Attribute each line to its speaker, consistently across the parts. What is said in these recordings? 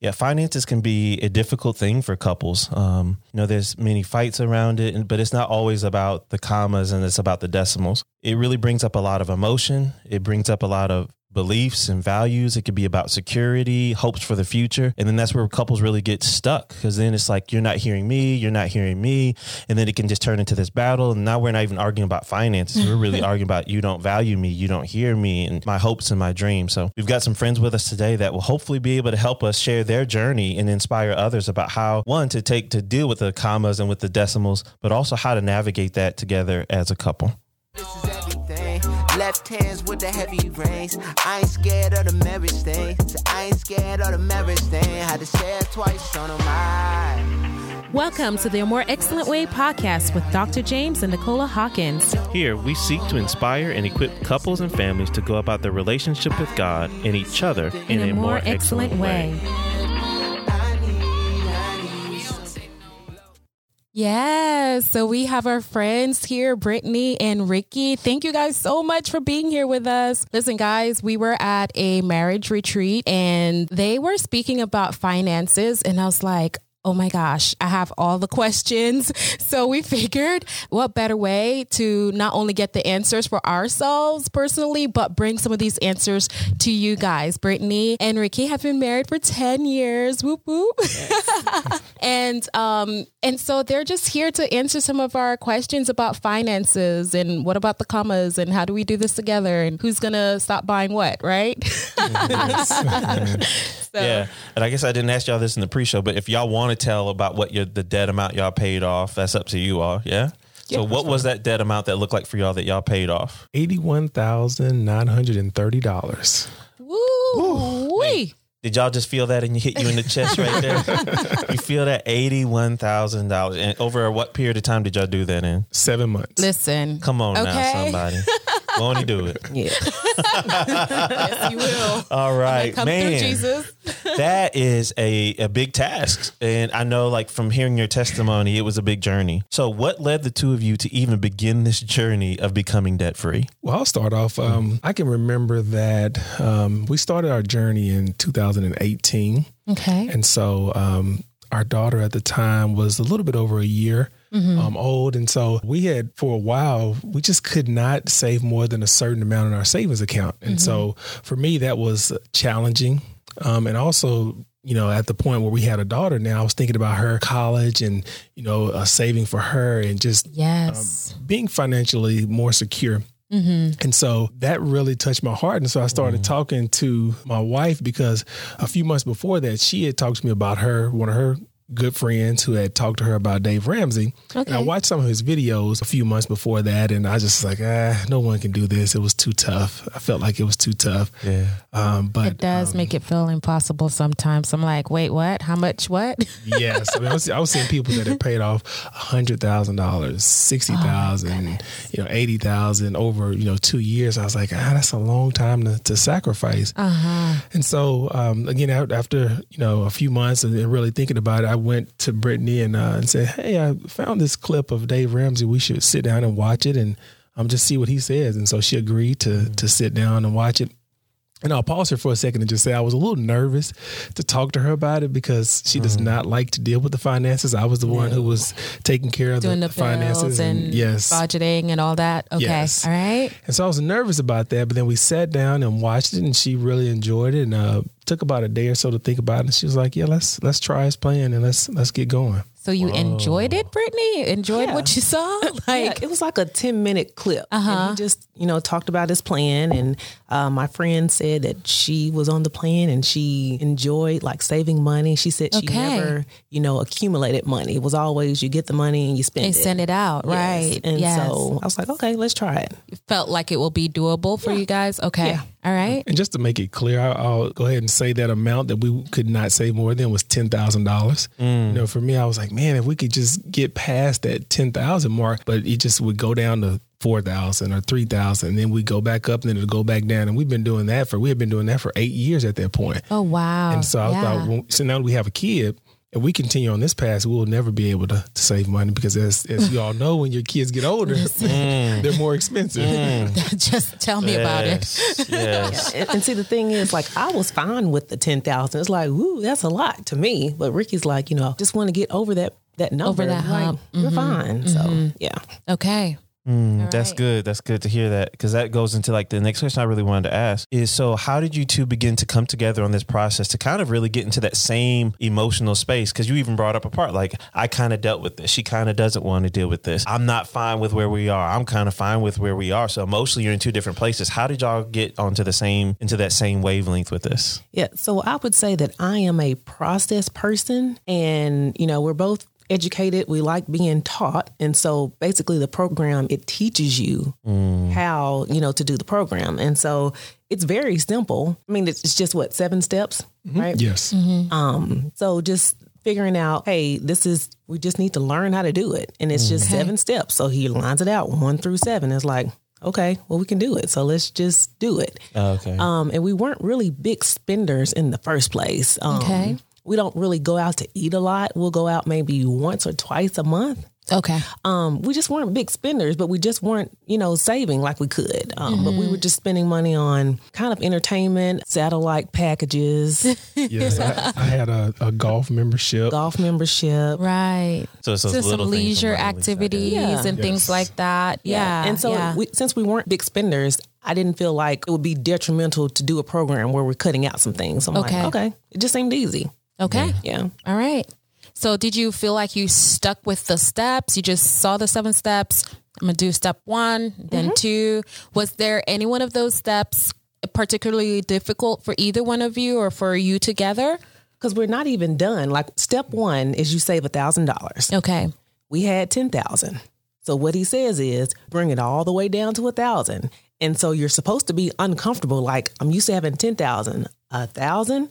Speaker 1: Yeah, finances can be a difficult thing for couples. Um, you know, there's many fights around it, but it's not always about the commas and it's about the decimals. It really brings up a lot of emotion. It brings up a lot of beliefs and values. It could be about security, hopes for the future. And then that's where couples really get stuck because then it's like, you're not hearing me, you're not hearing me. And then it can just turn into this battle. And now we're not even arguing about finances. We're really arguing about you don't value me, you don't hear me, and my hopes and my dreams. So we've got some friends with us today that will hopefully be able to help us share their journey and inspire others about how, one, to take to deal with the commas and with the decimals, but also how to navigate that together as a couple. Left hands with the heavy reins. I ain't scared of the marriage thing. So I ain't scared of the marriage thing. Had to say it twice on a mind. Welcome to the More Excellent Way podcast with Dr. James and Nicola Hawkins. Here, we seek to inspire and equip couples and families to go about their relationship with God and each other in, in a, a, more, more excellent, excellent, way. way. Yes. So we have our friends here, Brittany and Rickey. Thank you guys so much for being here with us. Listen, guys, we were at a marriage retreat and they were speaking about finances. And I was like, oh my gosh, I have all the questions. So we figured what better way to not only get the answers for ourselves personally, but bring some of these answers to you guys. Brittany and Rickey have been married for 10 years. Whoop whoop. Yes. and um and so they're just here to answer some of our questions about finances and what about the commas and how do we do this together and who's gonna stop buying what, right?
Speaker 2: So. Yeah, and I guess I didn't ask y'all this in the pre-show, but if y'all want to tell about what your the debt amount y'all paid off, that's up to you all. Yeah. Yeah, so what was that debt amount that looked like for y'all that y'all paid off?
Speaker 3: Eighty-one thousand nine hundred and thirty dollars.
Speaker 1: Woo! Wee.
Speaker 2: Did y'all just feel that and you hit you in the chest right there? you feel that eighty-one thousand dollars, and over what period of time did y'all do that in?
Speaker 3: Seven months.
Speaker 1: Listen,
Speaker 2: come on okay. now, somebody. Won't he do it?
Speaker 1: Yeah. yes, you will.
Speaker 2: All right, come man. Jesus. that is a, a big task. And I know, like, from hearing your testimony, it was a big journey. So, what led the two of you to even begin this journey of becoming debt free?
Speaker 3: Well, I'll start off. Um, I can remember that um, we started our journey in 2018.
Speaker 1: Okay.
Speaker 3: And so, um, our daughter at the time was a little bit over a year mm-hmm. um, old. And so we had, for a while, we just could not save more than a certain amount in our savings account. And mm-hmm. so for me, that was challenging. Um, and also, you know, at the point where we had a daughter now, I was thinking about her college and, you know, uh, saving for her and just
Speaker 1: yes.
Speaker 3: Um, being financially more secure. Mm-hmm. And so that really touched my heart. And so I started mm-hmm. talking to my wife because a few months before that, she had talked to me about her, one of her good friends who had talked to her about Dave Ramsey. Okay. And I watched some of his videos a few months before that, and I just like, ah, no one can do this. It was too tough. I felt like it was too tough.
Speaker 2: Yeah.
Speaker 3: Um, but
Speaker 1: it does um, make it feel impossible sometimes. I'm like, wait, what? How much? What?
Speaker 3: yes. I, mean, I, was, I was seeing people that had paid off hundred thousand dollars, sixty thousand, oh you know, eighty thousand over you know two years. I was like, ah, that's a long time to, to sacrifice.
Speaker 1: Uh-huh.
Speaker 3: And so um, again, after you know a few months and really thinking about it, I went to Brittany and uh, and said, "Hey, I found this clip of Dave Ramsey. We should sit down and watch it and um, just see what he says." And so she agreed to mm-hmm. to sit down and watch it. And I'll pause here for a second and just say I was a little nervous to talk to her about it because she does mm. not like to deal with the finances. I was the one who was taking care of
Speaker 1: Doing
Speaker 3: the,
Speaker 1: the
Speaker 3: finances
Speaker 1: and, and, yes, budgeting and all that. Okay,
Speaker 3: yes.
Speaker 1: all right.
Speaker 3: And so I was nervous about that, but then we sat down and watched it, and she really enjoyed it. And uh, took about a day or so to think about it. And she was like, "Yeah, let's let's try his plan and let's let's get going."
Speaker 1: So you Whoa. enjoyed it, Brittany? Enjoyed yeah. what you saw?
Speaker 4: Like yeah, it was like a ten minute clip. Uh-huh. And he just you know talked about his plan, and uh, my friend said that she was on the plan and she enjoyed like saving money. She said she okay. never you know accumulated money. It was always you get the money and you spend it.
Speaker 1: and
Speaker 4: it.
Speaker 1: send it out, yes. right?
Speaker 4: And
Speaker 1: yes.
Speaker 4: so I was like, okay, let's try it.
Speaker 1: You felt like it will be doable for yeah. you guys. Okay. All right.
Speaker 3: And just to make it clear, I'll, I'll, go ahead and say that amount that we could not save more than was ten thousand mm. dollars. You know, for me, I was like, man, if we could just get past that ten thousand mark, but it just would go down to four thousand or three thousand, and then we go back up, and then it'll go back down. And we've been doing that for we have been doing that for eight years at that point.
Speaker 1: Oh wow!
Speaker 3: And so I yeah. thought, well, so now we have a kid if we continue on this path, we will never be able to, to save money because as, as you all know, when your kids get older, mm. they're more expensive.
Speaker 1: Mm. Just tell me yes. about
Speaker 2: it. Yes.
Speaker 4: and, and, see, the thing is, like, I was fine with the 10,000. It's like, ooh, that's a lot to me. But Rickey's like, you know, just want to get over that, that number.
Speaker 1: Over that hump.
Speaker 4: Like, mm-hmm. We're fine. Mm-hmm. So, yeah.
Speaker 1: Okay.
Speaker 2: Mm, that's right. good. That's good to hear that because that goes into like the next question I really wanted to ask is so how did you two begin to come together on this process to kind of really get into that same emotional space? Because you even brought up a part like I kind of dealt with this. She kind of doesn't want to deal with this. I'm not fine with where we are. I'm kind of fine with where we are. So emotionally, you're in two different places. How did y'all get onto the same into that same wavelength with this?
Speaker 4: Yeah. So I would say that I am a process person, and you know we're both educated. We like being taught. And so basically the program, it teaches you mm. how, you know, to do the program. And so it's very simple. I mean, it's just what, seven steps, mm-hmm. right?
Speaker 3: Yes.
Speaker 4: Mm-hmm. Um, so just figuring out, hey, this is, we just need to learn how to do it. And it's just okay. seven steps. So he lines it out one through seven. It's like, okay, well, we can do it. So let's just do it.
Speaker 2: okay.
Speaker 4: Um, and we weren't really big spenders in the first place.
Speaker 1: Um, okay
Speaker 4: we don't really go out to eat a lot. We'll go out maybe once or twice a month.
Speaker 1: Okay.
Speaker 4: Um, we just weren't big spenders, but we just weren't, you know, saving like we could. Um, mm-hmm. But we were just spending money on kind of entertainment, satellite packages.
Speaker 3: yes, I, I had a, a, golf membership.
Speaker 4: Golf membership.
Speaker 1: Right.
Speaker 2: So, so
Speaker 1: some leisure activities yeah. and yes. things like that. Yeah.
Speaker 4: yeah. And so
Speaker 1: yeah.
Speaker 4: we, since we weren't big spenders, I didn't feel like it would be detrimental to do a program where we're cutting out some things. I'm okay. like, okay, it just seemed easy.
Speaker 1: Okay.
Speaker 4: Yeah.
Speaker 1: All right. So did you feel like you stuck with the steps? You just saw the seven steps. I'm gonna do step one, then mm-hmm. two. Was there any one of those steps particularly difficult for either one of you or for you together?
Speaker 4: Because we're not even done. Like step one is you save a thousand dollars.
Speaker 1: Okay.
Speaker 4: We had ten thousand. So what he says is bring it all the way down to a thousand. And so you're supposed to be uncomfortable. Like I'm used to having ten thousand. A thousand?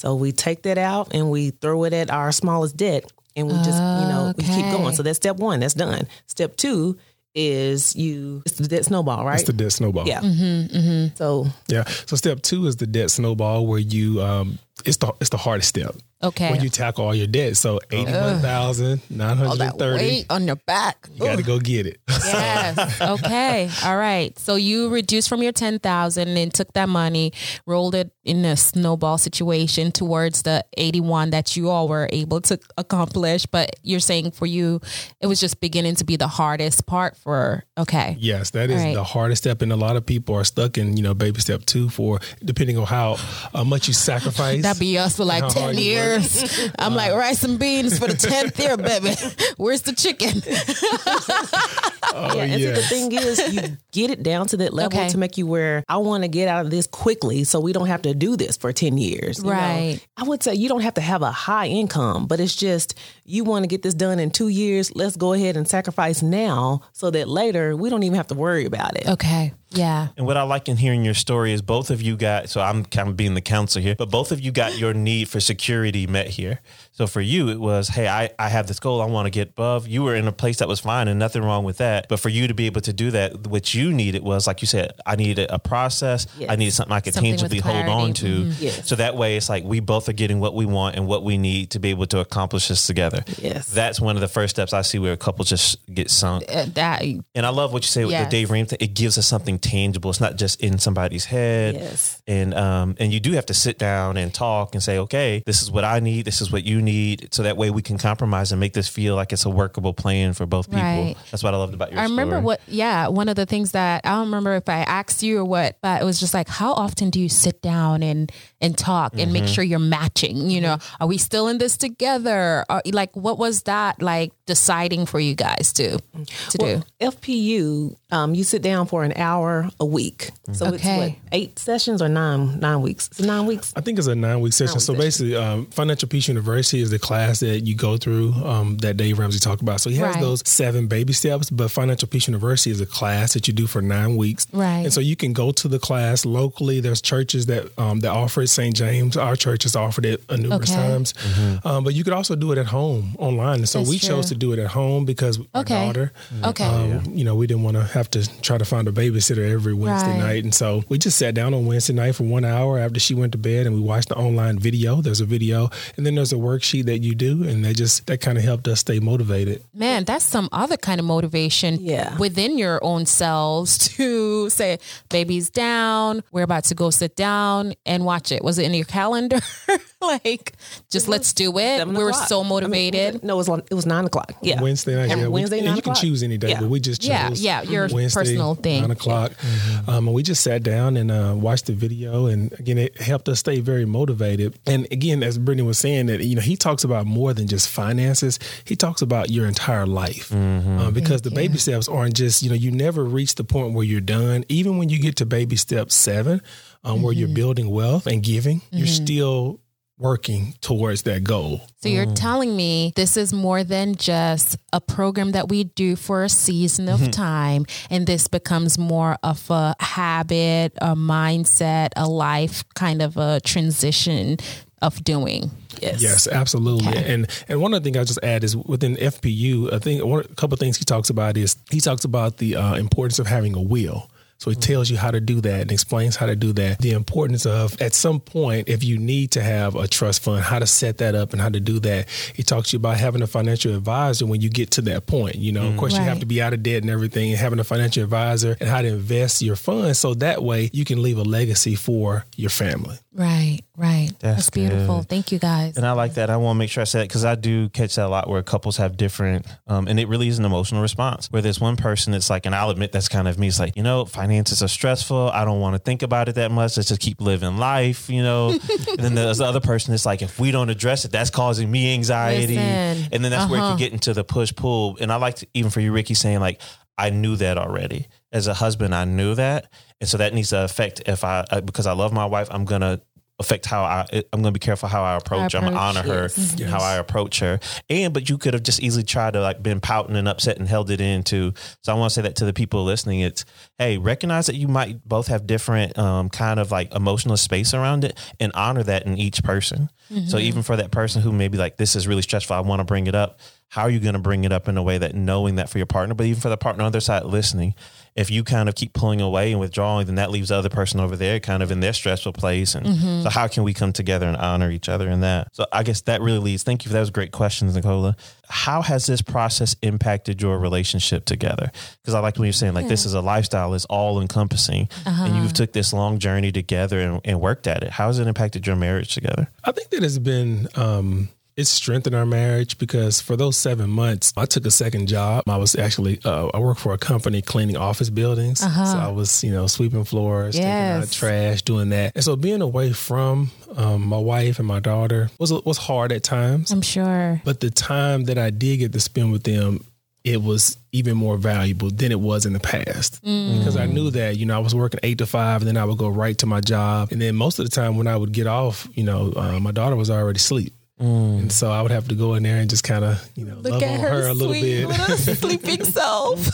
Speaker 4: So we take that out and we throw it at our smallest debt and we just, you know, we keep going. So that's step one, that's done. Step two is you it's the debt snowball, right?
Speaker 3: It's the debt snowball.
Speaker 4: Yeah.
Speaker 1: Mm-hmm, mm-hmm.
Speaker 4: So
Speaker 3: yeah. So step two is the debt snowball where you um it's the it's the hardest step.
Speaker 1: Okay.
Speaker 3: When you tackle all your debt. So eighty one thousand nine hundred and thirty
Speaker 1: on your back.
Speaker 3: You got to go get it.
Speaker 1: Yes. okay. All right. So you reduced from your ten thousand and took that money, rolled it in a snowball situation towards the eighty one that you all were able to accomplish. But you're saying for you, it was just beginning to be the hardest part for. Okay.
Speaker 3: Yes, that is right. the hardest step, and a lot of people are stuck in you know baby step two for depending on how uh, much you sacrifice.
Speaker 1: That'd be us for like ten years years. I'm like rice and beans for the tenth year, baby. Where's the chicken?
Speaker 3: oh,
Speaker 4: yeah, and so the thing is, you get it down to that level okay. to make you where I want to get out of this quickly, so we don't have to do this for ten years.
Speaker 1: Right.
Speaker 4: Know? I would say you don't have to have a high income, but it's just you want to get this done in two years. Let's go ahead and sacrifice now, so that later we don't even have to worry about it.
Speaker 1: Okay. Yeah.
Speaker 2: And what I like in hearing your story is both of you got, so I'm kind of being the counselor here, but both of you got your need for security met here. So for you, it was, hey, I, I have this goal. I want to get above. You were in a place that was fine and nothing wrong with that. But for you to be able to do that, what you needed was, like you said, I needed a process. Yes. I needed something I could something tangibly hold on to. Mm-hmm. Yes. So that way, it's like we both are getting what we want and what we need to be able to accomplish this together.
Speaker 4: Yes.
Speaker 2: That's one of the first steps I see where a couple just get sunk.
Speaker 1: Uh, that,
Speaker 2: and I love what you say with the Dave Ramsey thing. It gives us something tangible. It's not just in somebody's head.
Speaker 4: Yes.
Speaker 2: And, um, and you do have to sit down and talk and say, okay, this is what I need. This is what you need. So that way we can compromise and make this feel like it's a workable plan for both people. Right. That's what I loved about your
Speaker 1: I remember
Speaker 2: story.
Speaker 1: what, yeah, one of the things that I don't remember if I asked you or what, but it was just like, how often do you sit down and, and talk and mm-hmm. make sure you're matching? You know, are we still in this together? Are, like, what was that like deciding for you guys to, to well,
Speaker 4: do? FPU, um, you sit down for an hour a week. So okay. it's what, eight sessions or nine, nine weeks? It's nine weeks.
Speaker 3: I think it's a nine week session. Nine so basically, um, Financial Peace University is the class that you go through um, that Dave Ramsey talked about. So he has right. those seven baby steps, but Financial Peace University is a class that you do for nine weeks.
Speaker 1: Right.
Speaker 3: And so you can go to the class locally. There's churches that um, that offer it. St. James, our church has offered it numerous okay. times. Mm-hmm. Um, but you could also do it at home online. And so That's we true. chose to do it at home because
Speaker 1: okay.
Speaker 3: our daughter.
Speaker 1: Okay. Um,
Speaker 3: yeah. You know, we didn't want to have to try to find a babysitter every Wednesday right. night, and so we just sat down on Wednesday night for one hour after she went to bed, and we watched the online video. There's a video, and then there's a worksheet that you do, and that just that kind of helped us stay motivated.
Speaker 1: Man, that's some other kind of motivation.
Speaker 4: Yeah.
Speaker 1: Within your own selves to say, "Baby's down. We're about to go sit down and watch it." Was it in your calendar? like, just let's do it. We were so motivated.
Speaker 4: I mean, no, it was it was nine o'clock. Yeah,
Speaker 3: Wednesday night. Yeah,
Speaker 4: Wednesday
Speaker 3: night.
Speaker 4: You
Speaker 3: can choose any day, yeah. but we just chose
Speaker 1: yeah, yeah, your
Speaker 3: Wednesday,
Speaker 1: personal thing.
Speaker 3: Nine o'clock. Yeah. Mm-hmm. Um, and we just sat down and uh, watched the video, and again, it helped us stay very motivated. And again, as Brittany was saying, that you know, he talks about more than just finances. He talks about your entire life, mm-hmm. um, because Thank the baby steps aren't just you know, you never reach the point where you're done. Even when you get to baby step seven, um, mm-hmm. where you're mm-hmm. building wealth and giving, you're mm-hmm. still working towards that goal.
Speaker 1: So you're mm. telling me this is more than just a program that we do for a season of mm-hmm. time and this becomes more of a habit, a mindset, a life kind of a transition of doing.
Speaker 3: Yes. Yes, absolutely. Okay. And and one other thing I just add is within FPU, I think one a couple of things he talks about is he talks about the uh, importance of having a will. So he tells you how to do that and explains how to do that. The importance of, at some point, if you need to have a trust fund, how to set that up and how to do that. He talks to you about having a financial advisor when you get to that point. You know, mm. of course, right. you have to be out of debt and everything, and having a financial advisor and how to invest your funds so that way you can leave a legacy for your family.
Speaker 1: Right, right. That's, That's beautiful. Good. Thank you guys.
Speaker 2: And I like that. I want to make sure I say it because I do catch that a lot where couples have different, um, and it really is an emotional response. Where there's one person that's like, and I'll admit that's kind of me. It's like, you know, finances are stressful. I don't want to think about it that much. Let's just keep living life, you know. and then there's the other person that's like, if we don't address it, that's causing me anxiety. Listen. And then that's uh-huh. where it can uh-huh. get into the push pull. And I like to, even for you, Rickey, saying like, I knew that already. As a husband, I knew that. And so that needs to affect if I, because I love my wife, I'm going to affect how I I'm going to be careful how I approach. I'm going to honor her, yes. how I approach her. And but you could have just easily tried to like been pouting and upset and held it in too. So I want to say that to the people listening. It's hey, recognize that you might both have different um, kind of like emotional space around it, and honor that in each person. Mm-hmm. So even for that person who may be like, this is really stressful, I want to bring it up. How are you going to bring it up in a way that knowing that for your partner, but even for the partner on the other side listening, if you kind of keep pulling away and withdrawing, then that leaves the other person over there kind of in their stressful place. And mm-hmm. so, how can we come together and honor each other in that? So, I guess that really leads. Thank you for those great questions, Nicola. How has this process impacted your relationship together? Because I like when you're saying like yeah. this is a lifestyle, it's all encompassing, uh-huh. and you've took this long journey together and, and, worked at it. How has it impacted your marriage together?
Speaker 3: I think that has been. Um, it strengthened our marriage because for those seven months, I took a second job. I was actually, uh, I worked for a company cleaning office buildings. Uh-huh. So I was, you know, sweeping floors, yes. taking out trash, doing that. And so being away from um, my wife and my daughter was, was hard at times.
Speaker 1: I'm sure.
Speaker 3: But the time that I did get to spend with them, it was even more valuable than it was in the past mm. because I knew that you know I was working eight to five and then I would go right to my job and then most of the time when I would get off you know uh, my daughter was already asleep Mm. And so I would have to go in there and just kind of, you know, Look love on her, her a little bit.
Speaker 1: Little sleeping self.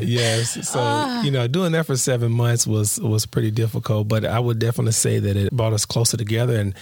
Speaker 3: yes. So, uh. you know, doing that for seven months was was pretty difficult, but I would definitely say that it brought us closer together. And,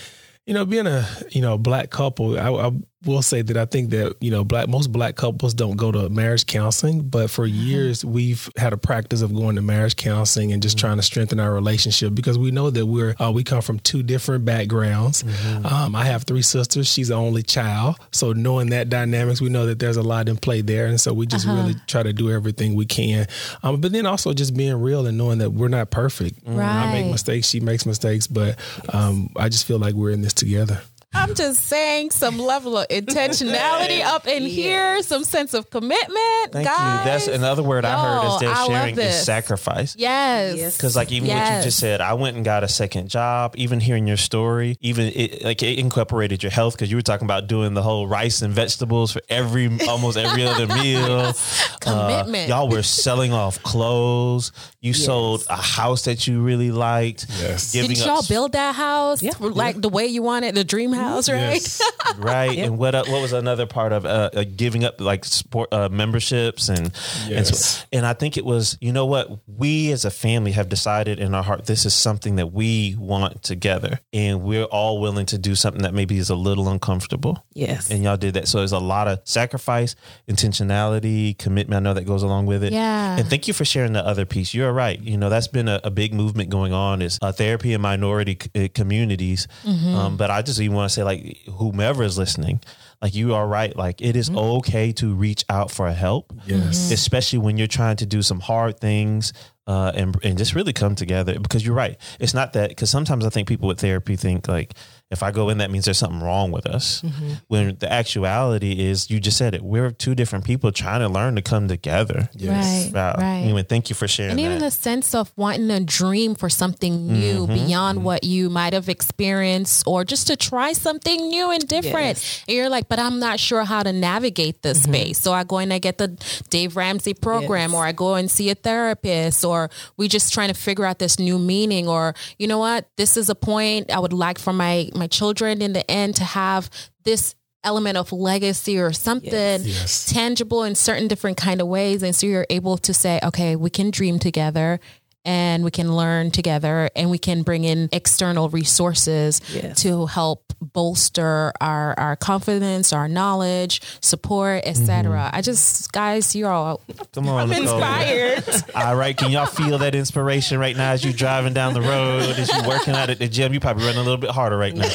Speaker 3: you know, being a, you know, black couple, I, I will say that I think that you know black most black couples don't go to marriage counseling, but for mm-hmm. years we've had a practice of going to marriage counseling and just mm-hmm. trying to strengthen our relationship because we know that we're uh, we come from two different backgrounds. Mm-hmm. Um, I have three sisters; she's the only child, so knowing that dynamics, we know that there's a lot in play there, and so we just uh-huh. really try to do everything we can. Um, but then also just being real and knowing that we're not perfect.
Speaker 1: Right.
Speaker 3: I make mistakes, she makes mistakes, but um, I just feel like we're in this together.
Speaker 1: I'm just saying some level of intentionality up in here, some sense of commitment. Thank guys.
Speaker 2: you. That's another word Yo, I heard instead of sharing is sacrifice.
Speaker 1: Yes.
Speaker 2: Because like even yes. what you just said, I went and got a second job. Even hearing your story, even it, like it incorporated your health because you were talking about doing the whole rice and vegetables for every almost every other meal.
Speaker 1: Commitment.
Speaker 2: Uh, y'all were selling off clothes. You yes. sold a house that you really liked.
Speaker 3: Yes.
Speaker 1: Did y'all build that house yeah. like yeah. the way you wanted, the dream house? House, right? Yes.
Speaker 2: right. Yep. And what uh, what was another part of uh, uh, giving up like sport uh, memberships and yes. and so, and I think it was you know what we as a family have decided in our heart this is something that we want together, and we're all willing to do something that maybe is a little uncomfortable.
Speaker 4: Yes.
Speaker 2: And y'all did that, so there's a lot of sacrifice, intentionality, commitment. I know that goes along with it.
Speaker 1: Yeah.
Speaker 2: And thank you for sharing the other piece. You're right. You know that's been a, a big movement going on is uh, therapy in minority c- uh, communities. Mm-hmm. Um, but I just even want to say like whomever is listening, like you are right. Like it is mm-hmm. okay to reach out for help.
Speaker 3: Yes.
Speaker 2: Mm-hmm. Especially when you're trying to do some hard things uh, and and just really come together because you're right. It's not that because sometimes I think people with therapy think like if I go in, that means there's something wrong with us. Mm-hmm. When the actuality is, you just said it. We're two different people trying to learn to come together.
Speaker 1: Yes. Right. Wow. Right.
Speaker 2: Anyway, thank you for sharing.
Speaker 1: And even
Speaker 2: that.
Speaker 1: the sense of wanting a dream for something new mm-hmm. beyond mm-hmm. what you might have experienced, or just to try something new and different. Yes. And you're like, but I'm not sure how to navigate this mm-hmm. space. So I go and I get the Dave Ramsey program, yes. or I go and see a therapist, or we just trying to figure out this new meaning, or you know what, this is a point I would like for my my children in the end to have this element of legacy or something yes. Yes. tangible in certain different kind of ways and so you're able to say okay we can dream together and we can learn together and we can bring in external resources yes. to help bolster our our confidence our knowledge support etc mm-hmm. i just guys you're all
Speaker 2: come on
Speaker 1: i'm inspired
Speaker 2: all right can y'all feel that inspiration right now as you're driving down the road as you're working out at the gym you probably running a little bit harder right now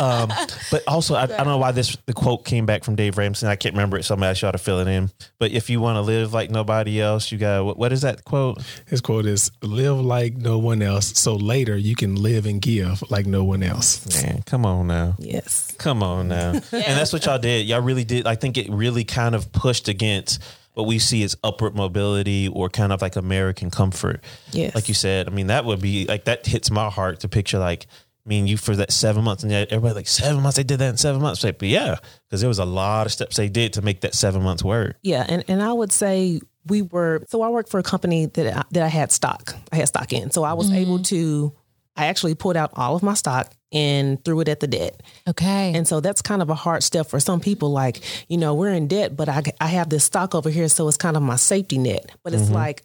Speaker 2: um, but also, I, I, don't know why this the quote came back from Dave Ramsey. I can't remember it. Somebody else ought to fill it in. But if you want to live like nobody else, you got what, what is that quote?
Speaker 3: His quote is "Live like no one else, so later you can live and give like no one else."
Speaker 2: Man, come on now.
Speaker 4: Yes,
Speaker 2: come on now. And that's what y'all did. Y'all really did. I think it really kind of pushed against what we see as upward mobility or kind of like American comfort.
Speaker 4: Yes.
Speaker 2: Like you said, I mean, that would be like that hits my heart to picture like mean, you for that seven months, and everybody like seven months. They did that in seven months. Like, but yeah, because there was a lot of steps they did to make that seven months work.
Speaker 4: Yeah, and and I would say we were. So I worked for a company that I, that I had stock. I had stock in, so I was mm-hmm. able to. I actually pulled out all of my stock and threw it at the debt.
Speaker 1: Okay.
Speaker 4: And so that's kind of a hard step for some people. Like, you know, we're in debt, but I, I have this stock over here. So it's kind of my safety net. But it's mm-hmm. like,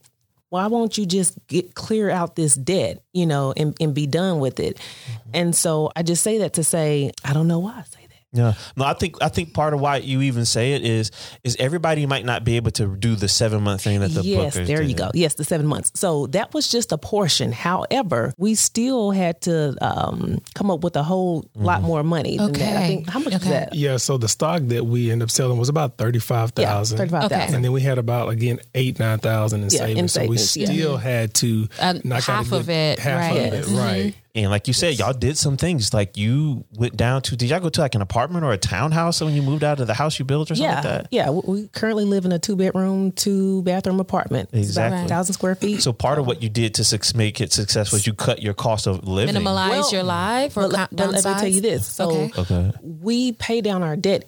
Speaker 4: why won't you just get clear out this debt, you know, and, and be done with it? Mm-hmm. And so I just say that to say, I don't know why I say
Speaker 2: yeah, no, I think I think part of why you even say it is is everybody might not be able to do the seven month thing that the
Speaker 4: yes, there
Speaker 2: did.
Speaker 4: you go. Yes, the seven months. So that was just a portion. However, we still had to um, come up with a whole mm-hmm. lot more money. Okay, that. I think how much okay. that?
Speaker 3: Yeah, so the stock that we ended up selling was about thirty five thousand. Yeah, thirty five thousand, okay. and then we had about again eight nine thousand in, yeah, savings. in savings. So we still yeah. had to
Speaker 1: um, knock half out of it,
Speaker 3: half
Speaker 1: right.
Speaker 3: of it, right. Mm-hmm.
Speaker 2: And like you said, y'all did some things. Like you went down to, did y'all go to like an apartment or a townhouse when you moved out of the house you built or something
Speaker 4: yeah,
Speaker 2: like that?
Speaker 4: Yeah. We currently live in a two bedroom, two bathroom apartment.
Speaker 2: Exactly. It's
Speaker 4: thousand square feet.
Speaker 2: So part of what you did to make it successful was you cut your cost of living.
Speaker 1: Minimalize well, your life or
Speaker 4: but,
Speaker 1: but let
Speaker 4: me tell you this. So okay. okay. we pay down our debt.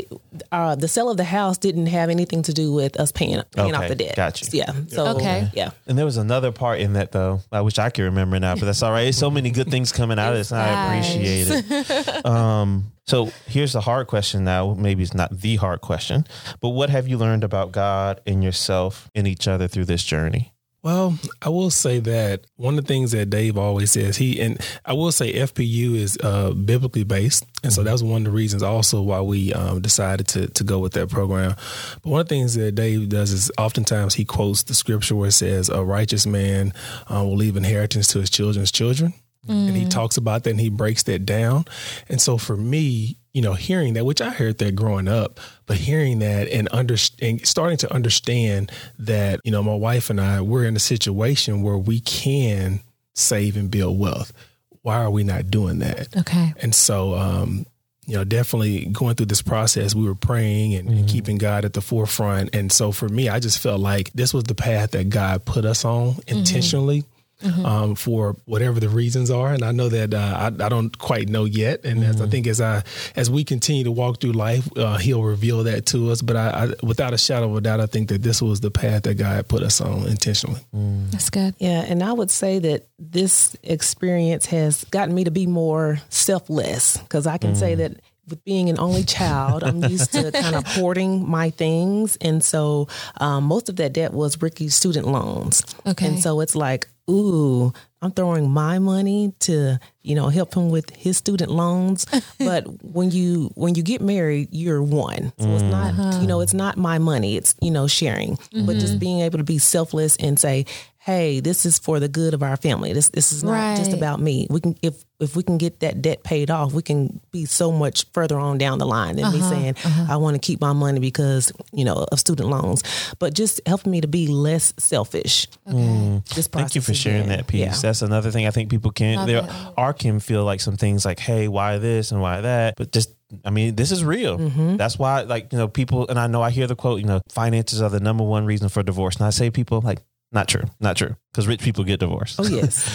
Speaker 4: Uh, the sale of the house didn't have anything to do with us paying, paying okay. off the debt.
Speaker 2: Gotcha.
Speaker 4: Yeah. So,
Speaker 1: okay.
Speaker 4: Yeah.
Speaker 2: And there was another part in that though. I wish I could remember now, but that's all right. There's so many good things coming out of this. and I appreciate it. um, so here's the hard question now. Maybe it's not the hard question, but what have you learned about God and yourself and each other through this journey?
Speaker 3: Well, I will say that one of the things that Dave always says, he and I will say FPU is uh, biblically based, and so that was one of the reasons also why we um, decided to to go with that program. But one of the things that Dave does is oftentimes he quotes the scripture where it says, "A righteous man uh, will leave inheritance to his children's children." Mm. And he mm. talks about that and he breaks that down. And so for me, you know, hearing that, which I heard that growing up, but hearing that and under, and starting to understand that, you know, my wife and I, we're in a situation where we can save and build wealth. Why are we not doing that?
Speaker 1: Okay.
Speaker 3: And so, um, you know, definitely going through this process, we were praying and, mm-hmm. and, keeping God at the forefront. And so for me, I just felt like this was the path that God put us on mm-hmm. intentionally. Mm-hmm mm-hmm. um, for whatever the reasons are. And I know that uh, I, I, don't quite know yet. And mm-hmm. as I mm-hmm. think as I as we continue to walk through life, uh, He'll reveal that to us. But I, I, without a shadow of a doubt, I think that this was the path that God put us on intentionally.
Speaker 1: Mm. That's good.
Speaker 4: Yeah, and I would say that this experience has gotten me to be more selfless because I can mm. say that with being an only child, I'm used to kind of hoarding my things. And so um, most of that debt was Rickey's student loans. Okay. And so it's like, ooh, I'm throwing my money to, you know, help him with his student loans. but when you when you get married, you're one. So it's not, uh-huh. you know, it's not my money. It's, you know, sharing. Mm-hmm. But just mm-hmm. being able to be selfless and say, hey, this is for the good of our family. This this is not right. just about me. We can if if we can get that debt paid off, we can be so much further on down the line than uh-huh, me saying uh-huh. I want to keep my money because you know of student loans. But just helping me to be less selfish.
Speaker 2: Okay. Mm. Thank you for sharing again. that piece. Yeah. That's another thing I think people can there are can feel like some things like, hey, why this and why that, but just I mean, this is real. Mm-hmm. That's why, like, you know, people, and I know I hear the quote, you know, finances are the number one reason for divorce. And I say, people, like, not true. Not true. Because rich people get divorced.
Speaker 4: Oh yes.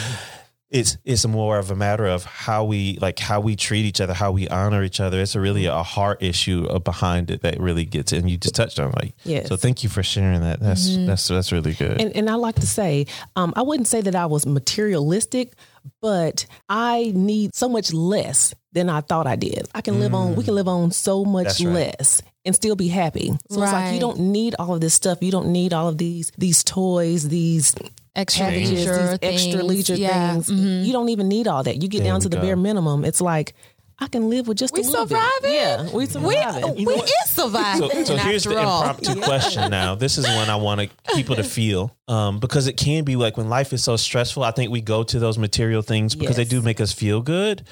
Speaker 2: it's it's more of a matter of how we like how we treat each other, how we honor each other. It's a really a heart issue behind it that really gets. And you just touched on like yes. So thank you for sharing that. That's mm-hmm. that's that's really good.
Speaker 4: And and I like to say, um, I wouldn't say that I was materialistic, but I need so much less than I thought I did. I can mm. live on we can live on so much right. less and still be happy. So right. it's like you don't need all of this stuff. You don't need all of these these toys, these
Speaker 1: extra leisure,
Speaker 4: things. extra leisure yeah. things. Mm-hmm. You don't even need all that. You get there down to the go. bare minimum. It's like I can live with just
Speaker 1: we
Speaker 4: a little
Speaker 1: surviving.
Speaker 4: bit. Yeah,
Speaker 1: we surviving. We, we is surviving.
Speaker 2: So, so here's the all. impromptu question. Now, this is one I want people to feel um, because it can be like when life is so stressful. I think we go to those material things because yes. they do make us feel good.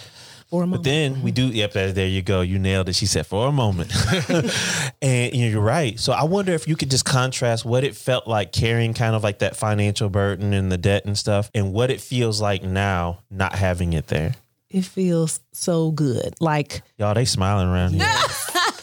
Speaker 2: For a moment. But then we do, yep, there you go. You nailed it. She said, for a moment. and you're right. So I wonder if you could just contrast what it felt like carrying kind of like that financial burden and the debt and stuff and what it feels like now not having it there.
Speaker 4: It feels so good. Like,
Speaker 2: y'all, they smiling around here.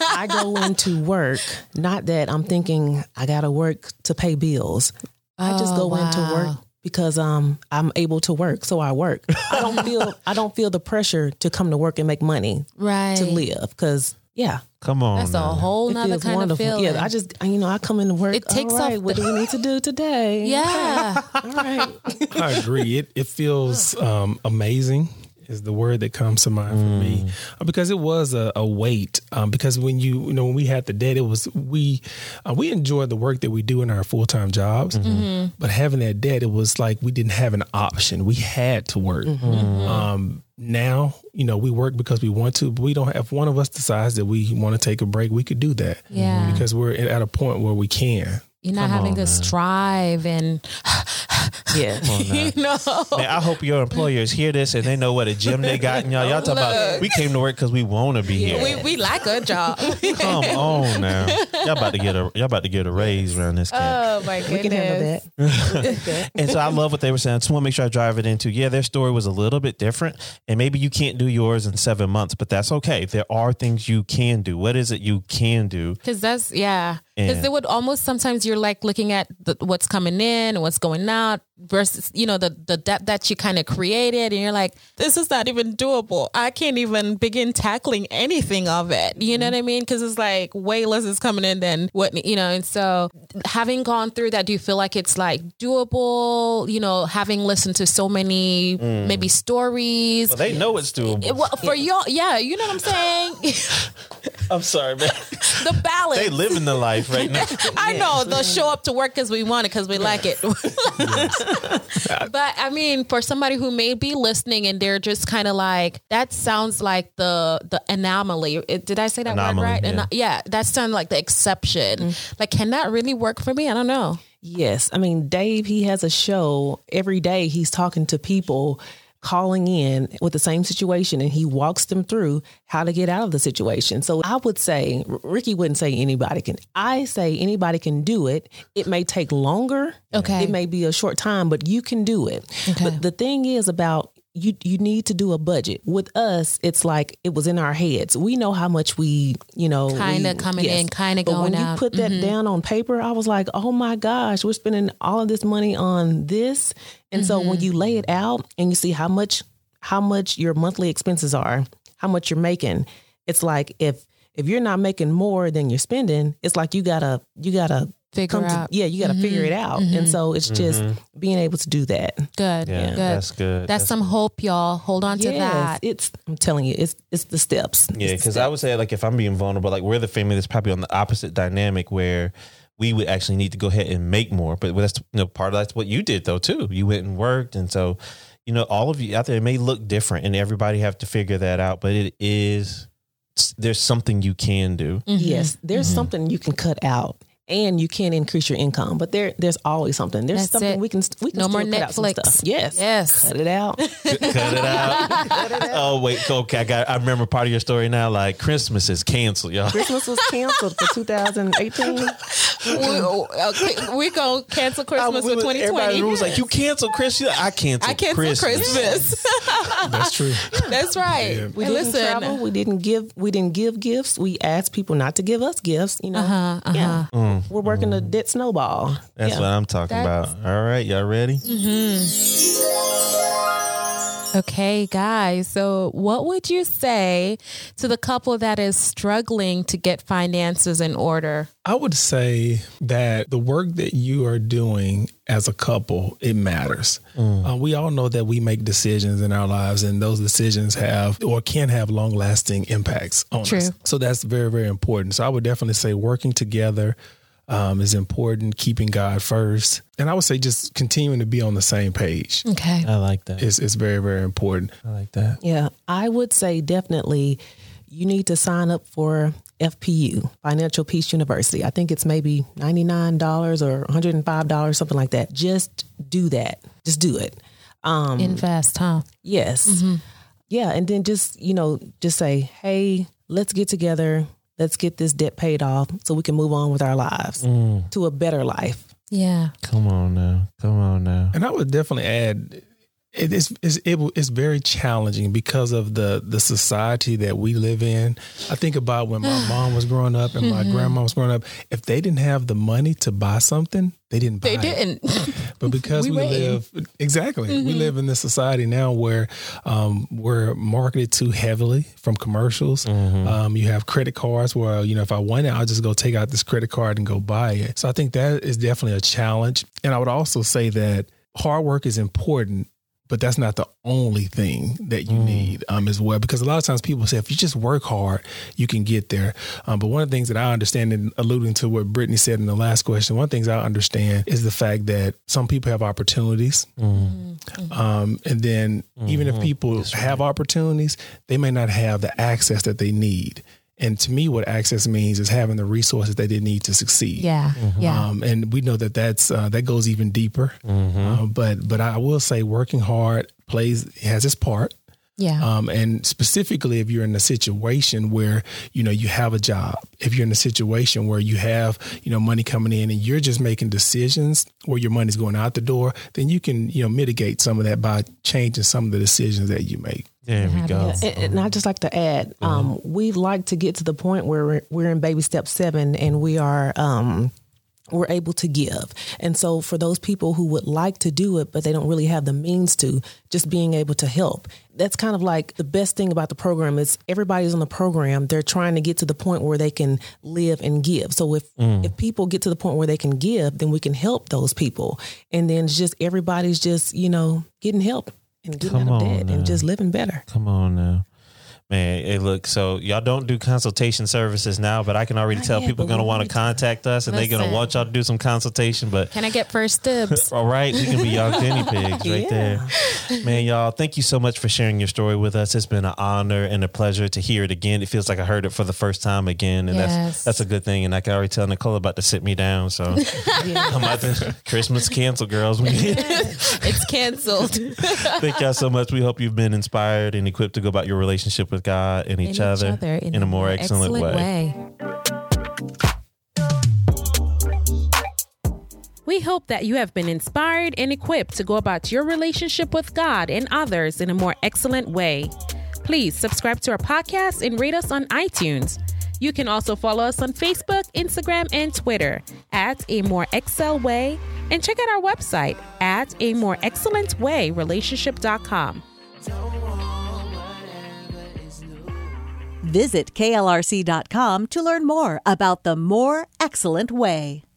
Speaker 4: I go into work, not that I'm thinking I got to work to pay bills. I just go oh, wow. into work because um I'm able to work, so I work. I don't feel I don't feel the pressure to come to work and make money,
Speaker 1: right?
Speaker 4: To live, because yeah.
Speaker 2: Come on,
Speaker 1: that's man. a whole nother kind wonderful. of feeling.
Speaker 4: Yeah, I just you know I come into work. It takes all right, off. what do we need to do today?
Speaker 1: Yeah,
Speaker 4: all right.
Speaker 3: I agree. It it feels um, amazing is the word that comes to mind mm. for me mm. uh, because it was a, a weight. Um, because when you you know when we had the debt, it was we uh, we enjoyed the work that we do in our full time jobs, mm-hmm. mm-hmm. but having that debt, it was like we didn't have an option. We had to work. Mm-hmm. Um, now, you know, we work because we want to, but we don't have, if one of us decides that we want to take a break, we could do that.
Speaker 1: Yeah.
Speaker 3: Because we're at a point where we can.
Speaker 1: You're not Come having on, to man. strive and
Speaker 4: yeah,
Speaker 1: you know.
Speaker 2: Man, I hope your employers hear this and they know what a gym they got in y'all. Y'all talk about we came to work because we want to be here.
Speaker 1: We, we like a job.
Speaker 2: Come on now, y'all about to get a y'all about to get a raise around this camp.
Speaker 1: Oh my goodness, we can handle
Speaker 2: that. and so I love what they were saying. I just want to make sure I drive it into. Yeah, their story was a little bit different, and maybe you can't do yours in seven months, but that's okay. There are things you can do. What is it you can do?
Speaker 1: Because that's yeah. Because it would almost sometimes you're like looking at the, what's coming in and what's going out versus you know the the debt that you kind of created, and you're like, this is not even doable. I can't even begin tackling anything of it. You know mm-hmm. what I mean? Because it's like way less is coming in than what you know. And so, having gone through that, do you feel like it's like doable? You know, having listened to so many mm. maybe stories.
Speaker 2: Well, they know it's doable.
Speaker 1: Well, for y'all, yeah, you know what I'm saying.
Speaker 2: I'm sorry, man.
Speaker 1: the balance.
Speaker 2: They living the life right now.
Speaker 1: I know they'll show up to work because we want it because we like it. but I mean, for somebody who may be listening and they're just kind of like, that sounds like the the anomaly. It, did I say that anomaly, word right? Yeah. An- yeah, that sounds like the exception. Mm-hmm. Like, can that really work for me? I don't know.
Speaker 4: Yes, I mean, Dave. He has a show every day. He's talking to people calling in with the same situation and he walks them through how to get out of the situation. So I would say, Rickey wouldn't say anybody can. I say anybody can do it. It may take longer.
Speaker 1: Okay.
Speaker 4: It may be a short time, but you can do it. Okay. But the thing is about you you need to do a budget. With us, it's like it was in our heads. We know how much we, you know,
Speaker 1: kind of coming yes. in, kind of going
Speaker 4: when
Speaker 1: out.
Speaker 4: you put that mm-hmm. down on paper, I was like, oh my gosh, we're spending all of this money on this. And mm-hmm. so when mm-hmm. you lay it out and you see how much how much your monthly expenses are, how much you're making, it's like if if you're not making more than you're spending, it's like you gotta you gotta
Speaker 1: figure out.
Speaker 4: To, yeah, you got to mm-hmm. figure it out. Mm-hmm. And so it's just mm-hmm. being able to do that.
Speaker 1: Good. Yeah, good.
Speaker 2: That's good.
Speaker 1: That's, that's some good. hope, y'all. Hold on yes, to that.
Speaker 4: It's I'm telling you, it's it's the steps.
Speaker 2: Yeah, because I would say like if I'm being vulnerable, like we're the family that's probably on the opposite dynamic where we would actually need to go ahead and make more. But that's you know part of that's what you did though too. You went and worked, and so you know all of you out there it may look different, and everybody have to figure that out. But it is there's something you can do.
Speaker 4: Mm-hmm. Yes, there's mm-hmm. something you can cut out and you can increase your income. But there, there's always something. There's That's something it. we can we can
Speaker 1: no more Netflix.
Speaker 4: Yes,
Speaker 1: yes,
Speaker 4: cut it out. cut
Speaker 2: it out. cut it out. Oh wait, okay. I got. I remember part of your story now. Like Christmas is canceled, y'all.
Speaker 4: Christmas was canceled for 2018. we,
Speaker 1: okay, we gonna cancel Christmas for 2020.
Speaker 2: Everybody was like, "You cancel Christmas." I cancel. I cancel Christmas. Christmas.
Speaker 3: That's true.
Speaker 1: That's right. Yeah.
Speaker 4: We didn't listen. travel. We didn't give. We didn't give gifts. We asked people not to give us gifts. You know. Uh-huh, uh-huh. Yeah. Mm. We're working a debt snowball.
Speaker 2: That's yeah. what I'm talking That's, about. All right, y'all ready?
Speaker 1: Mm-hmm. Okay, guys. So, what would you say to the couple that is struggling to get finances in order?
Speaker 3: I would say that the work that you are doing as a couple, it matters. Mm. Uh, we all know that we make decisions in our lives, and those decisions have or can have long lasting impacts on True. us. So, that's very, very important. So, I would definitely say working together um, is important, keeping God first. And I would say just continuing to be on the same page.
Speaker 1: Okay.
Speaker 2: I like that.
Speaker 3: It's, it's very, very important.
Speaker 2: I like that.
Speaker 4: Yeah. I would say definitely you need to sign up for FPU, Financial Peace University. I think it's maybe $99 or $105, something like that. Just do that. Just do it.
Speaker 1: Um, Invest, huh?
Speaker 4: Yes. Mm-hmm. Yeah. And then just, you know, just say, hey, let's get together let's get this debt paid off so we can move on with our lives mm. to a better life.
Speaker 1: Yeah.
Speaker 2: Come on now. Come on now.
Speaker 3: And I would definitely add it is it's, it, it's very challenging because of the the society that we live in. I think about when my mom was growing up and my mm-hmm. grandma was growing up. If they didn't have the money to buy something, they didn't buy
Speaker 1: They didn't.
Speaker 3: It. But because we, we live exactly, mm-hmm. we live in this society now where um, we're marketed too heavily from commercials. Mm-hmm. Um, you have credit cards where you know if I want it, I'll just go take out this credit card and go buy it. So I think that is definitely a challenge. And I would also say that hard work is important but that's not the only thing that you mm. need um, as well. Because a lot of times people say if you just work hard, you can get there. Um, but one of the things that I understand, and alluding to what Brittany said in the last question, one of the things I understand is the fact that some people have opportunities, mm. mm-hmm. um, and then mm-hmm. even if mm-hmm. people have opportunities, they may not have the access that they need. And to me, what access means is having the resources that they need to succeed.
Speaker 1: Yeah, mm-hmm. yeah.
Speaker 3: Um, and we know that that's uh, that goes even deeper. Mm-hmm. Uh, but but I will say, working hard plays has its part.
Speaker 1: Yeah.
Speaker 3: Um, and specifically, if you're in a situation where you know you have a job, if you're in a situation where you have you know money coming in and you're just making decisions where your money's going out the door, then you can you know mitigate some of that by changing some of the decisions that you make.
Speaker 2: There we go.
Speaker 4: And, and I just like to add, um, we like to get to the point where we're, we're in baby step seven and we are um, we're able to give. And so for those people who would like to do it, but they don't really have the means to, just being able to help. That's kind of like the best thing about the program is everybody's on the program. They're trying to get to the point where they can live and give. So if mm. if people get to the point where they can give, then we can help those people. And then it's just everybody's just, you know, getting help and getting Come out of debt now. and just living better.
Speaker 2: Come on now. Man, hey, look, so y'all don't do consultation services now, but I can already tell people are going to want to contact us and they're going to want y'all to do some consultation. But
Speaker 1: can I get first dibs?
Speaker 2: all right, we can be y'all guinea pigs right yeah. there. Man, y'all, thank you so much for sharing your story with us. It's been an honor and a pleasure to hear it again. It feels like I heard it for the first time again, and yes. that's that's a good thing. And I can already tell Nicole about to sit me down. So yeah. I'm about to Christmas canceled, girls.
Speaker 1: it's canceled.
Speaker 2: thank y'all so much. We hope you've been inspired and equipped to go about your relationship with with God and each, each other, other, in, in a more excellent, excellent way. way.
Speaker 1: We hope that you have been inspired and equipped to go about your relationship with God and others in a more excellent way. Please subscribe to our podcast and rate us on iTunes. You can also follow us on Facebook, Instagram, and Twitter at A More Excel Way and check out our website at A More Excellent Way Relationship.com.
Speaker 5: Visit klrc.com to learn more about the more excellent way.